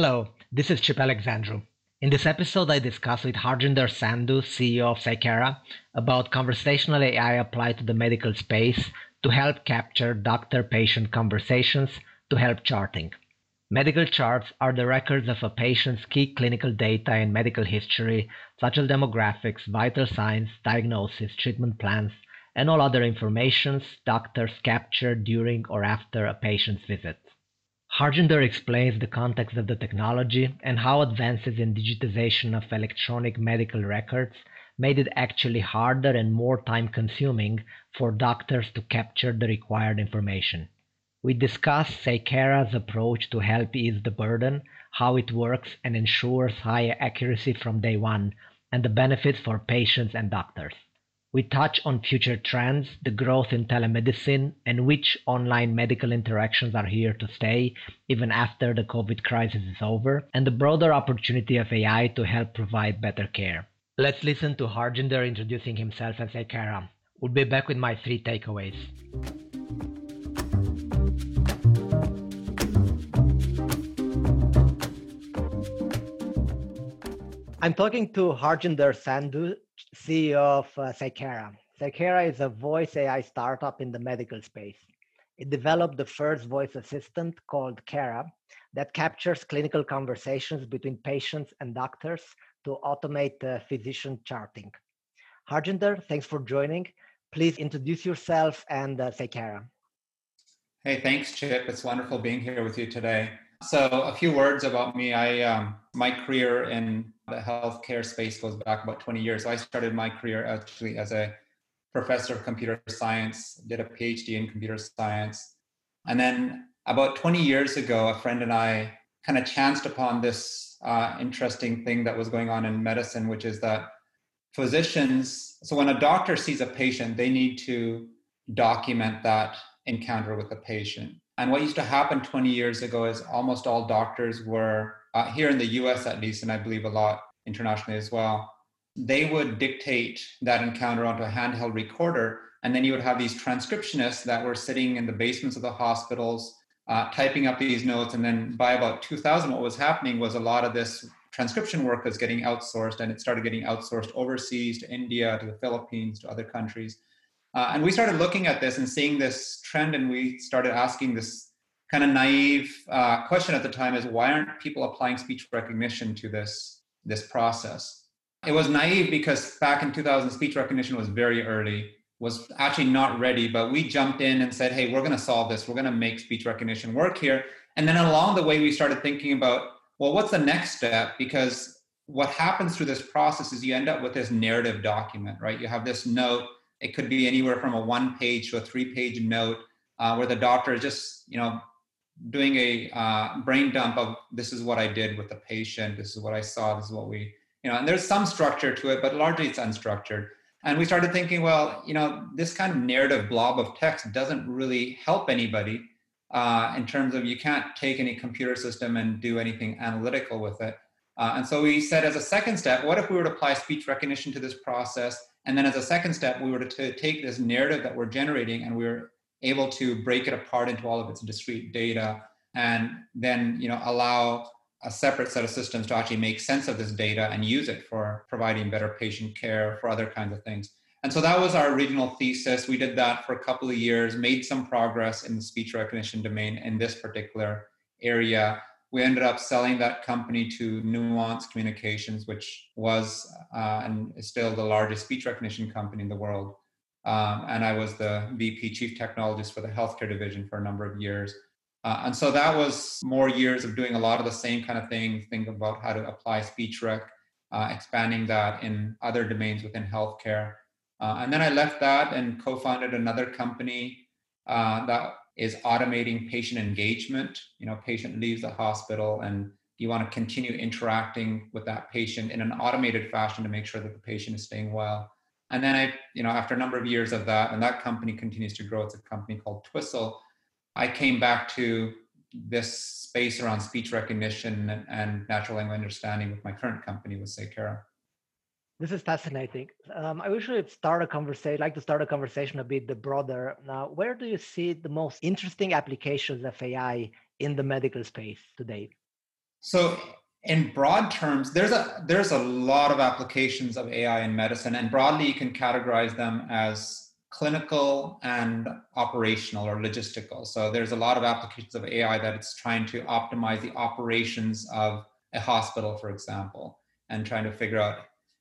Hello, this is Chip Alexandru. In this episode, I discuss with Harjinder Sandhu, CEO of Saykara, about conversational AI applied to the medical space to help capture doctor patient conversations to help charting. Medical charts are the records of a patient's key clinical data and medical history, such as demographics, vital signs, diagnosis, treatment plans, and all other informations doctors capture during or after a patient's visit. Harjinder explains the context of the technology and how advances in digitization of electronic medical records made it actually harder and more time consuming for doctors to capture the required information. We discuss Saykara's approach to help ease the burden, how it works and ensures higher accuracy from day one, and the benefits for patients and doctors. We touch on future trends, the growth in telemedicine, and which online medical interactions are here to stay even after the COVID crisis is over, and the broader opportunity of AI to help provide better care. Let's listen to Harjinder introducing himself as Saykara. We'll be back with my three takeaways. I'm talking to Harjinder Sandhu, CEO of uh. Saykara is a voice AI startup in the medical space. It developed the first voice assistant called Cara that captures clinical conversations between patients and doctors to automate uh, physician charting. Harjinder, thanks for joining. Please introduce yourself and uh. Hey, thanks, Chip. It's wonderful being here with you today. So, a few words about me. I um, my career in the healthcare space goes back about 20 years. So I started my career actually as a professor of computer science, did a PhD in computer science, and then about 20 years ago, a friend and I kind of chanced upon this uh, interesting thing that was going on in medicine, which is that physicians. So, when a doctor sees a patient, they need to document that encounter with the patient. And what used to happen 20 years ago is almost all doctors were, uh, here in the US at least, and I believe a lot internationally as well, they would dictate that encounter onto a handheld recorder. And then you would have these transcriptionists that were sitting in the basements of the hospitals, uh, typing up these notes. And then by about 2000, what was happening was a lot of this transcription work was getting outsourced, and it started getting outsourced overseas to India, to the Philippines, to other countries. Uh, and we started looking at this and seeing this trend, and we started asking this kind of naive uh, question at the time: is why aren't people applying speech recognition to this this process? It was naive because back in 2000, speech recognition was very early, was actually not ready. But we jumped in and said, "Hey, we're going to solve this. We're going to make speech recognition work here." And then along the way, we started thinking about, well, what's the next step? Because what happens through this process is you end up with this narrative document, right? You have this note it could be anywhere from a one page to a three page note uh, where the doctor is just, you know, doing a uh, brain dump of this is what I did with the patient, this is what I saw, this is what we, you know, and there's some structure to it, but largely it's unstructured. And we started thinking, well, you know, this kind of narrative blob of text doesn't really help anybody uh, in terms of you can't take any computer system and do anything analytical with it. Uh, and so we said, as a second step, what if we were to apply speech recognition to this process and then as a second step, we were to take this narrative that we're generating and we are able to break it apart into all of its discrete data and then you know allow a separate set of systems to actually make sense of this data and use it for providing better patient care for other kinds of things. And so that was our original thesis. We did that for a couple of years, made some progress in the speech recognition domain in this particular area we ended up selling that company to Nuance Communications, which was uh, and is still the largest speech recognition company in the world. Um, and I was the VP Chief Technologist for the healthcare division for a number of years. Uh, and so that was more years of doing a lot of the same kind of things, think about how to apply speech rec, uh, expanding that in other domains within healthcare. Uh, and then I left that and co founded another company uh, that is automating patient engagement. You know, patient leaves the hospital and you want to continue interacting with that patient in an automated fashion to make sure that the patient is staying well. And then I, you know, after a number of years of that, and that company continues to grow, it's a company called Twistle. I came back to this space around speech recognition and natural language understanding with my current company with Saykara. This is fascinating. Um, I usually start a conversation, like to start a conversation a bit the broader. Now, where do you see the most interesting applications of AI in the medical space today? So in broad terms, there's a there's a lot of applications of AI in medicine, and broadly you can categorize them as clinical and operational or logistical. So there's a lot of applications of AI that it's trying to optimize the operations of a hospital, for example, and trying to figure out,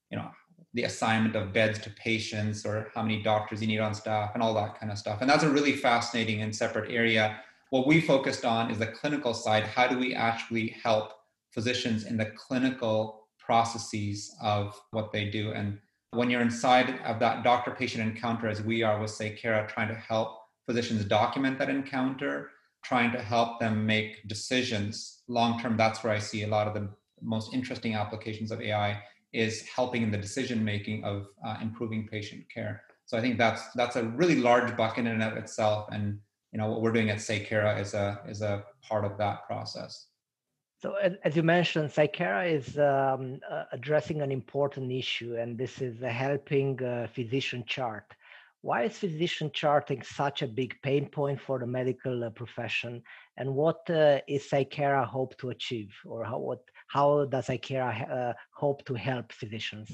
you know, the assignment of beds to patients or how many doctors you need on staff and all that kind of stuff. And that's a really fascinating and separate area. What we focused on is the clinical side. How do we actually help physicians in the clinical processes of what they do? And when you're inside of that doctor patient encounter, as we are with say, Saykara, trying to help physicians document that encounter, trying to help them make decisions long term, that's where I see a lot of the most interesting applications of AI is helping in the decision making of uh, improving patient care. So I think that's that's a really large bucket in and of itself, and you know what we're doing at Saykara is a is a part of that process. So as you mentioned, Saykara is um, addressing an important issue, and this is helping uh, physician chart. Why is physician charting such a big pain point for the medical uh, profession, and what uh, is Saykara hope to achieve, or how what how does Saykara uh, hope to help physicians?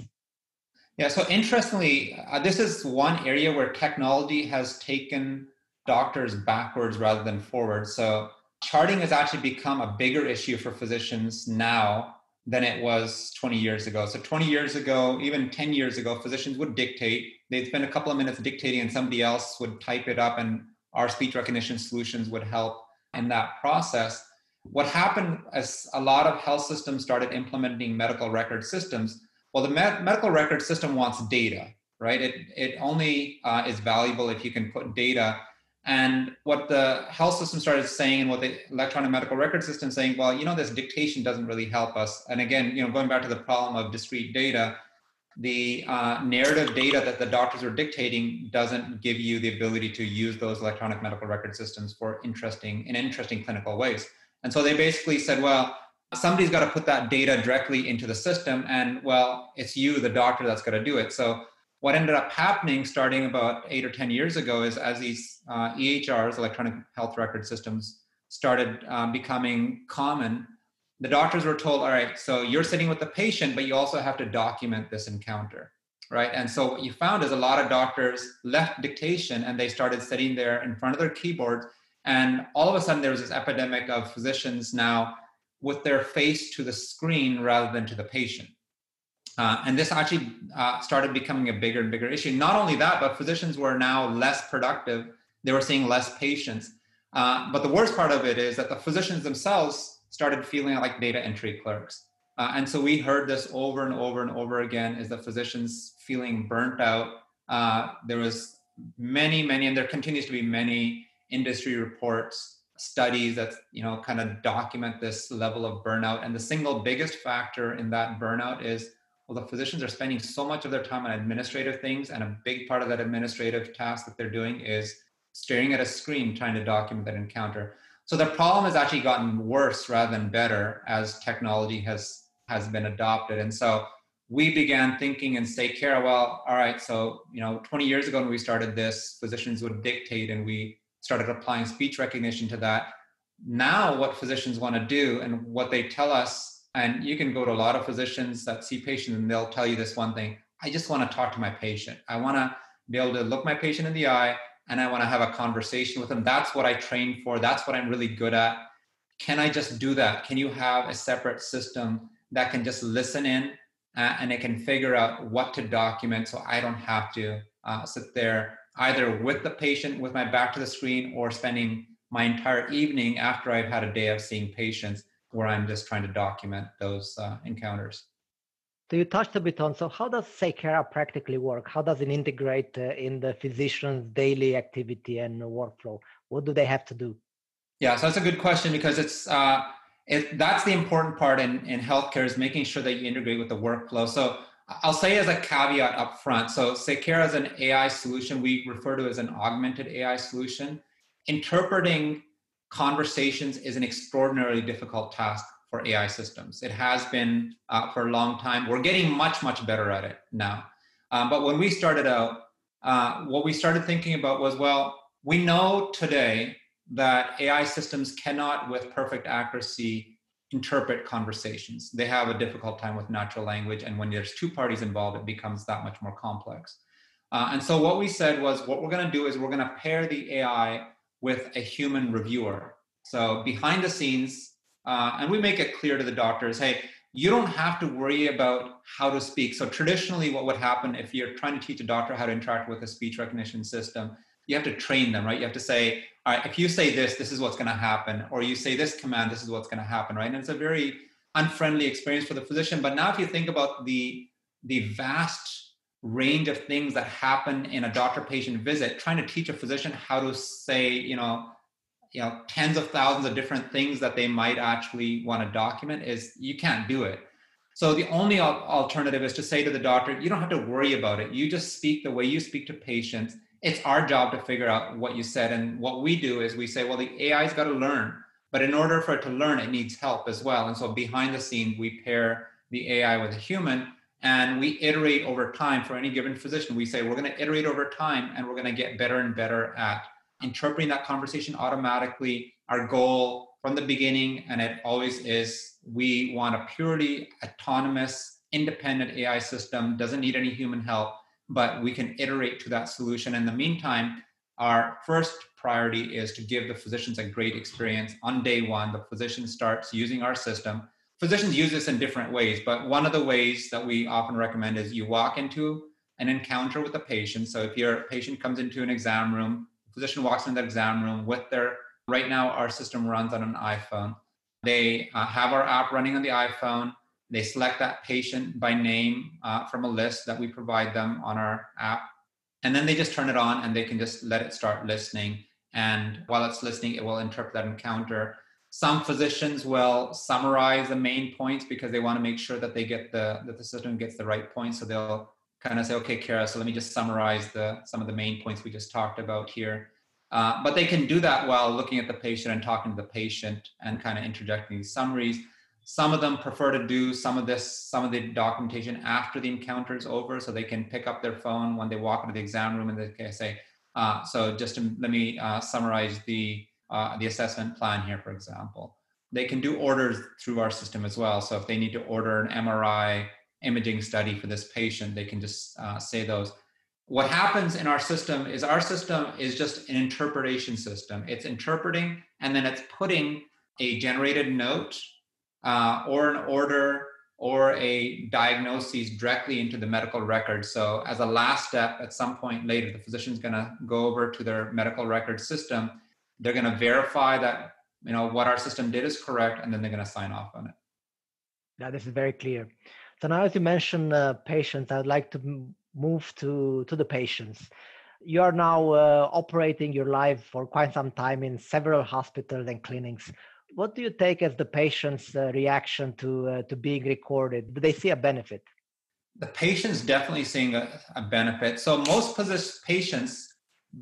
Yeah, so interestingly, uh, this is one area where technology has taken doctors backwards rather than forward. So charting has actually become a bigger issue for physicians now than it was 20 years ago. So 20 years ago, even 10 years ago, physicians would dictate. They'd spend a couple of minutes dictating and somebody else would type it up and our speech recognition solutions would help in that process what happened as a lot of health systems started implementing medical record systems well the med- medical record system wants data right it, it only uh, is valuable if you can put data and what the health system started saying and what the electronic medical record system saying well you know this dictation doesn't really help us and again you know going back to the problem of discrete data the uh, narrative data that the doctors are dictating doesn't give you the ability to use those electronic medical record systems for interesting in interesting clinical ways and so they basically said, well, somebody's got to put that data directly into the system. And well, it's you, the doctor, that's got to do it. So what ended up happening starting about eight or 10 years ago is as these uh, EHRs, electronic health record systems, started um, becoming common, the doctors were told, all right, so you're sitting with the patient, but you also have to document this encounter, right? And so what you found is a lot of doctors left dictation and they started sitting there in front of their keyboards and all of a sudden, there was this epidemic of physicians now with their face to the screen rather than to the patient. Uh, and this actually uh, started becoming a bigger and bigger issue. Not only that, but physicians were now less productive. They were seeing less patients. Uh, but the worst part of it is that the physicians themselves started feeling like data entry clerks. Uh, and so we heard this over and over and over again is the physicians feeling burnt out. Uh, there was many, many, and there continues to be many industry reports, studies that you know kind of document this level of burnout. And the single biggest factor in that burnout is the physicians are spending so much of their time on administrative things, and a big part of that administrative task that they're doing is staring at a screen trying to document that encounter. So the problem has actually gotten worse rather than better as technology has has been adopted. And so we began thinking and say, Kara, well, all right, so you know, 20 years ago when we started this, physicians would dictate and we started applying speech recognition to that. Now, what physicians want to do and what they tell us, and you can go to a lot of physicians that see patients and they'll tell you this one thing I just want to talk to my patient. I want to be able to look my patient in the eye and I want to have a conversation with them. That's what I trained for. That's what I'm really good at. Can I just do that? Can you have a separate system that can just listen in uh, and it can figure out what to document so I don't have to uh, sit there either with the patient with my back to the screen or spending my entire evening after I've had a day of seeing patients where I'm just trying to document those uh, encounters. So you touched a bit on, so how does Saykara practically work? How does it integrate uh, in the physician's daily activity and workflow? What do they have to do? Yeah, so that's a good question because it's, uh, it, that's the important part in, in healthcare is making sure that you integrate with the workflow. So I'll say as a caveat up front. So Saykara is an AI solution we refer to as an augmented AI solution. Interpreting conversations is an extraordinarily difficult task for AI systems. It has been uh, for a long time. We're getting much, much better at it now. Um, but when we started out, uh, what we started thinking about was well, we know today that AI systems cannot, with perfect accuracy, interpret conversations. They have a difficult time with natural language, and when there's two parties involved, it becomes that much more complex. Uh, and so what we said was, what we're going to do is we're going to pair the AI with a human reviewer. So behind the scenes, uh, and we make it clear to the doctors, hey, you don't have to worry about how to speak. So traditionally, what would happen if you're trying to teach a doctor how to interact with a speech recognition system, you have to train them, right? You have to say, all right, if you say this, this is what's going to happen, or you say this command, this is what's going to happen, right? And it's a very unfriendly experience for the physician. But now, if you think about the the vast range of things that happen in a doctor-patient visit, trying to teach a physician how to say, you know, you know, tens of thousands of different things that they might actually want to document is you can't do it. So the only alternative is to say to the doctor, you don't have to worry about it. You just speak the way you speak to patients it's our job to figure out what you said. And what we do is we say, well, the AI's got to learn, but in order for it to learn, it needs help as well. And so behind the scene, we pair the AI with a human and we iterate over time for any given physician. We say, we're going to iterate over time and we're going to get better and better at interpreting that conversation automatically. Our goal from the beginning, and it always is, we want a purely autonomous, independent AI system, doesn't need any human help but we can iterate to that solution. In the meantime, our first priority is to give the physicians a great experience. On day one, the physician starts using our system. Physicians use this in different ways, but one of the ways that we often recommend is you walk into an encounter with a patient. So if your patient comes into an exam room, physician walks into the exam room with their, right now our system runs on an iPhone. They uh, have our app running on the iPhone. They select that patient by name uh, from a list that we provide them on our app. And then they just turn it on and they can just let it start listening. And while it's listening, it will interpret that encounter. Some physicians will summarize the main points because they want to make sure that they get the that the system gets the right points. So they'll kind of say, okay, Kara, so let me just summarize the some of the main points we just talked about here. Uh, but they can do that while looking at the patient and talking to the patient and kind of interjecting these summaries. Some of them prefer to do some of this, some of the documentation after the encounter is over, so they can pick up their phone when they walk into the exam room and they can say, uh, "So just to, let me uh, summarize the uh, the assessment plan here, for example." They can do orders through our system as well. So if they need to order an MRI imaging study for this patient, they can just uh, say those. What happens in our system is our system is just an interpretation system. It's interpreting and then it's putting a generated note uh, or an order or a diagnosis directly into the medical record. So, as a last step, at some point later, the physician's going to go over to their medical record system. They're going to verify that you know what our system did is correct, and then they're going to sign off on it. Yeah, this is very clear. So now, as you mentioned, uh, patients, I'd like to move to to the patients. You are now uh, operating your life for quite some time in several hospitals and clinics what do you take as the patient's uh, reaction to uh, to being recorded? Do they see a benefit? The patient's definitely seeing a, a benefit. So most patients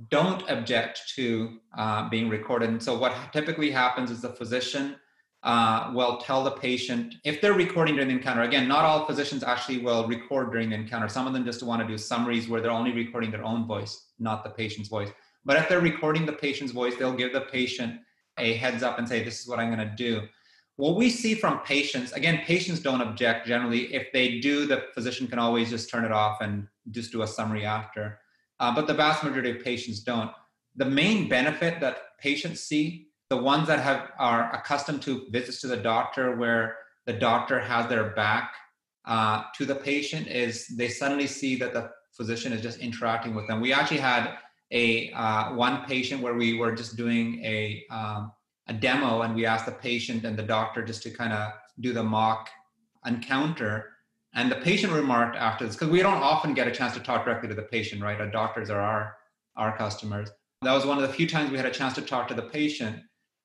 don't object to uh, being recorded. And so what typically happens is the physician uh, will tell the patient if they're recording during the encounter. Again, not all physicians actually will record during the encounter. Some of them just want to do summaries where they're only recording their own voice, not the patient's voice. But if they're recording the patient's voice, they'll give the patient a heads up and say, this is what I'm going to do. What we see from patients, again, patients don't object generally. If they do, the physician can always just turn it off and just do a summary after. Uh, but the vast majority of patients don't. The main benefit that patients see, the ones that have are accustomed to visits to the doctor where the doctor has their back uh, to the patient, is they suddenly see that the physician is just interacting with them. We actually had a uh, one patient where we were just doing a um, a demo and we asked the patient and the doctor just to kind of do the mock encounter and the patient remarked after this because we don't often get a chance to talk directly to the patient right our doctors are our our customers that was one of the few times we had a chance to talk to the patient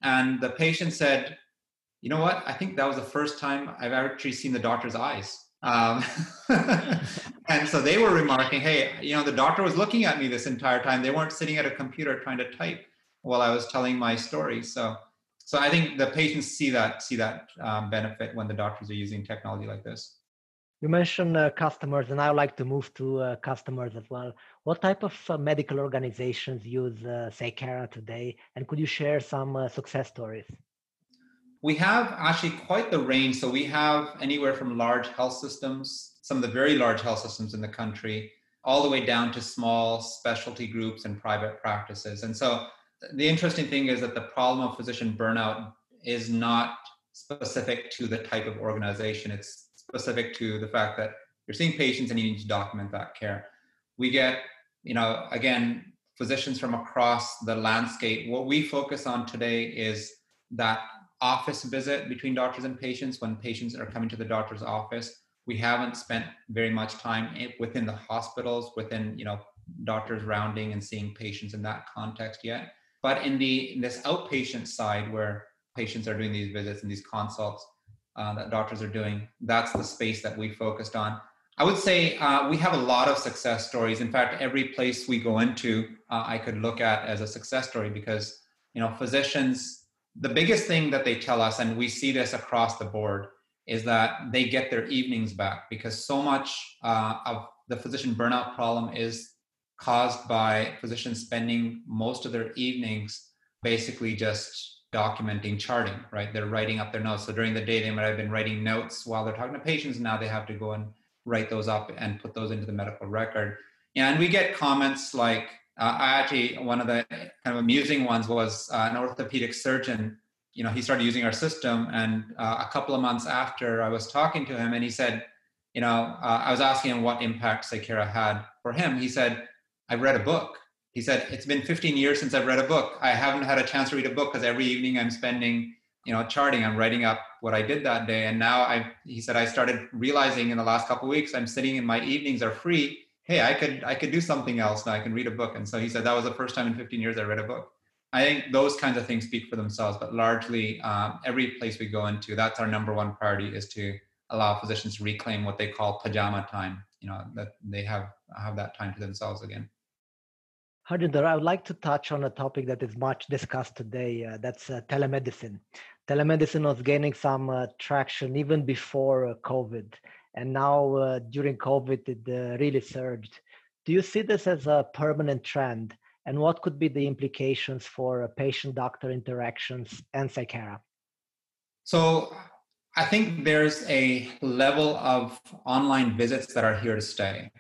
and the patient said you know what i think that was the first time i've actually seen the doctor's eyes um, and so they were remarking, hey, you know, the doctor was looking at me this entire time. They weren't sitting at a computer trying to type while I was telling my story. So, so I think the patients see that see that um, benefit when the doctors are using technology like this. You mentioned uh, customers, and I would like to move to uh, customers as well. What type of uh, medical organizations use uh, Saykara today, and could you share some uh, success stories? We have actually quite the range. So we have anywhere from large health systems, some of the very large health systems in the country, all the way down to small specialty groups and private practices. And so the interesting thing is that the problem of physician burnout is not specific to the type of organization. It's specific to the fact that you're seeing patients and you need to document that care. We get, you know, again, physicians from across the landscape. What we focus on today is that office visit between doctors and patients when patients are coming to the doctor's office. We haven't spent very much time within the hospitals, within, you know, doctors rounding and seeing patients in that context yet. But in the in this outpatient side where patients are doing these visits and these consults uh, that doctors are doing, that's the space that we focused on. I would say uh, we have a lot of success stories. In fact, every place we go into, uh, I could look at as a success story because you know physicians. The biggest thing that they tell us, and we see this across the board, is that they get their evenings back because so much uh, of the physician burnout problem is caused by physicians spending most of their evenings basically just documenting charting right they're writing up their notes so during the day they might have been writing notes while they're talking to patients now they have to go and write those up and put those into the medical record. And we get comments like, uh, I actually, one of the kind of amusing ones was uh, an orthopedic surgeon. You know, he started using our system, and uh, a couple of months after, I was talking to him, and he said, you know, uh, I was asking him what impact Saykara had for him. He said, I read a book. He said, it's been 15 years since I've read a book. I haven't had a chance to read a book because every evening I'm spending you know charting. I'm writing up what i did that day. And now i he said i started realizing in the last couple weeks i'm sitting in my evenings are free. Hey i could i could do something else now. I can read a book. And so he said that was the first time in 15 years i read a book. I think those kinds of things speak for themselves but largely um, every place we go into that's our number one priority is to allow physicians to reclaim what they call pajama time. You know that they have have that time to themselves again Harjinder, I would like to touch on a topic that is much discussed today. Uh, that's uh, telemedicine telemedicine was gaining some uh, traction even before uh, COVID, and now uh, during COVID it uh, really surged. Do you see this as a permanent trend, and what could be the implications for uh, patient-doctor interactions and Saykara? So, I think there's a level of online visits that are here to stay.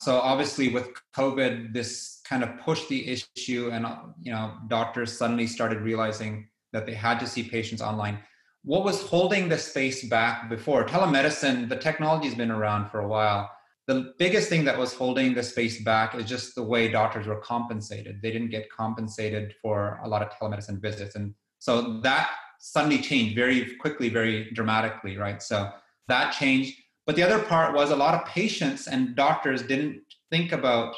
So obviously, with COVID, this kind of pushed the issue, and uh, you know, doctors suddenly started realizing that they had to see patients online. What was holding the space back before? Telemedicine, the technology has been around for a while. The biggest thing that was holding the space back is just the way doctors were compensated. They didn't get compensated for a lot of telemedicine visits. And so that suddenly changed very quickly, very dramatically, right? So that changed. But the other part was a lot of patients and doctors didn't think about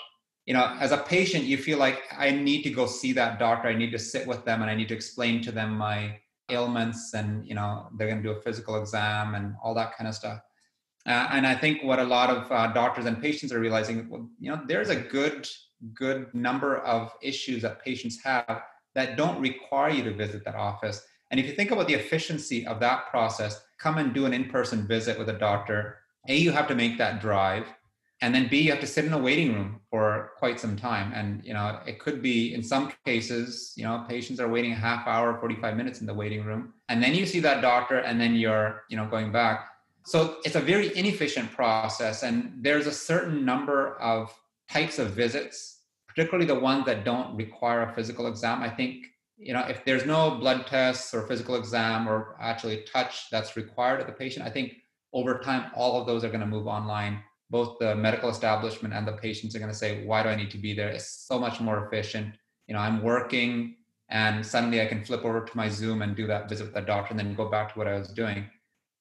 you know as a patient you feel like i need to go see that doctor. I need to sit with them and i need to explain to them my ailments and you know they're going to do a physical exam and all that kind of stuff. Uh, and i think what a lot of uh, doctors and patients are realizing well, you know there's a good good number of issues that patients have that don't require you to visit that office. And if you think about the efficiency of that process come and do an in-person visit with a doctor a you have to make that drive and then b you have to sit in a waiting room for quite some time. And you know it could be in some cases you know patients are waiting a half hour 45 minutes in the waiting room. And then you see that doctor and then you're you know going back. So it's a very inefficient process. And there's a certain number of types of visits particularly the ones that don't require a physical exam. I think you know if there's no blood tests or physical exam or actually touch that's required of the patient i think over time all of those are going to move online both the medical establishment and the patients are going to say, why do I need to be there? It's so much more efficient. You know, I'm working and suddenly I can flip over to my Zoom and do that visit with the doctor and then go back to what I was doing.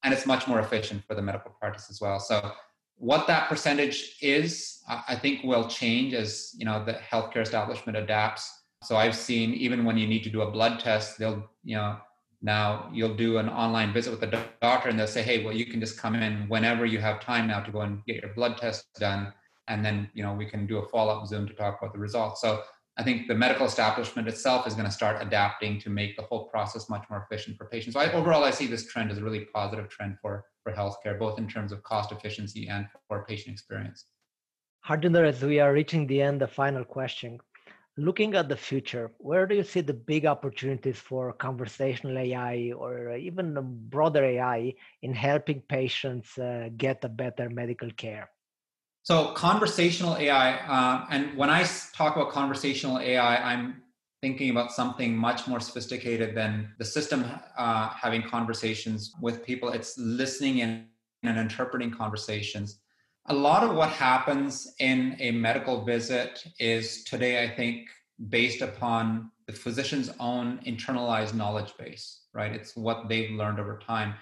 And it's much more efficient for the medical practice as well. So what that percentage is, I think will change as, you know, the healthcare establishment adapts. So I've seen even when you need to do a blood test, they'll, you know, now you'll do an online visit with the doctor and they'll say, hey, well, you can just come in whenever you have time now to go and get your blood test done. And then, you know, we can do a follow-up Zoom to talk about the results. So I think the medical establishment itself is going to start adapting to make the whole process much more efficient for patients. So I, overall, I see this trend as a really positive trend for, for healthcare, both in terms of cost efficiency and for patient experience. Harjinder, as we are reaching the end, the final question. Looking at the future, where do you see the big opportunities for conversational AI or even broader AI in helping patients uh, get a better medical care? So, conversational AI, uh, and when I talk about conversational AI, I'm thinking about something much more sophisticated than the system uh, having conversations with people. It's listening and, and interpreting conversations a lot of what happens in a medical visit is today, I think, based upon the physician's own internalized knowledge base, right? It's what they've learned over time.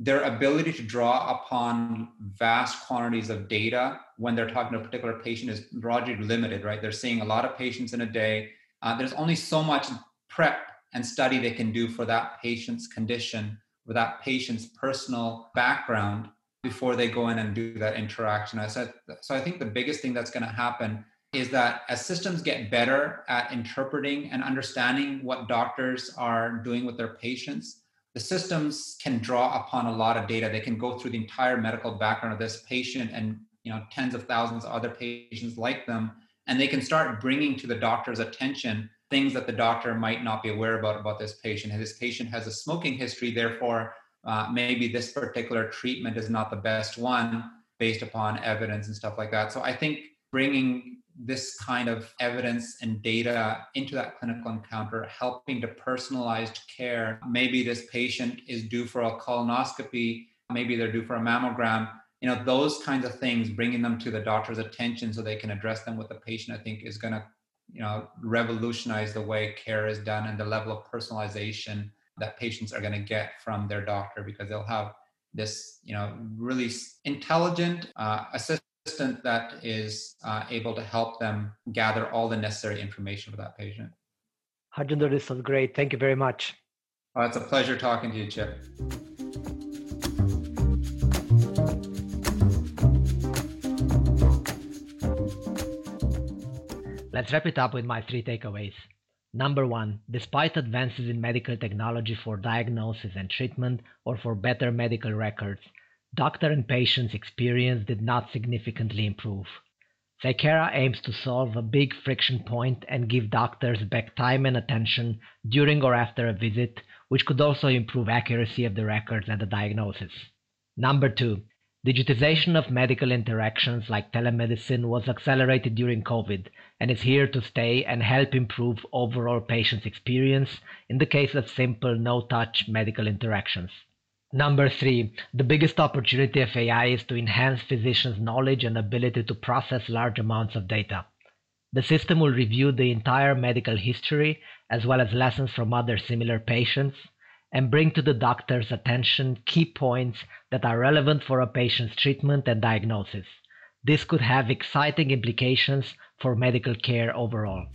Their ability to draw upon vast quantities of data when they're talking to a particular patient is largely limited, right? They're seeing a lot of patients in a day. Uh, there's only so much prep and study they can do for that patient's condition, for that patient's personal background before they go in and do that interaction. I said, so I think the biggest thing that's going to happen is that as systems get better at interpreting and understanding what doctors are doing with their patients, the systems can draw upon a lot of data. They can go through the entire medical background of this patient and you know tens of thousands of other patients like them, and they can start bringing to the doctor's attention things that the doctor might not be aware about about this patient. And This patient has a smoking history, therefore uh, maybe this particular treatment is not the best one based upon evidence and stuff like that. So I think bringing this kind of evidence and data into that clinical encounter, helping to personalized care. Maybe this patient is due for a colonoscopy, maybe they're due for a mammogram. You know, those kinds of things, bringing them to the doctor's attention so they can address them with the patient, I think is going to, you know, revolutionize the way care is done and the level of personalization that patients are going to get from their doctor because they'll have this you know really intelligent uh, assistant that is uh, able to help them gather all the necessary information for that patient Harjinder, this was great. Thank you very much. Oh, it's a pleasure talking to you, Chip. Let's wrap it up with my three takeaways. Number one, despite advances in medical technology for diagnosis and treatment or for better medical records, doctor and patient's experience did not significantly improve. Saykara aims to solve a big friction point and give doctors back time and attention during or after a visit, which could also improve accuracy of the records and the diagnosis. Number two, Digitization of medical interactions like telemedicine was accelerated during COVID and is here to stay and help improve overall patient's experience in the case of simple no-touch medical interactions. Number three, the biggest opportunity of AI is to enhance physicians' knowledge and ability to process large amounts of data. The system will review the entire medical history as well as lessons from other similar patients and bring to the doctor's attention key points that are relevant for a patient's treatment and diagnosis. This could have exciting implications for medical care overall.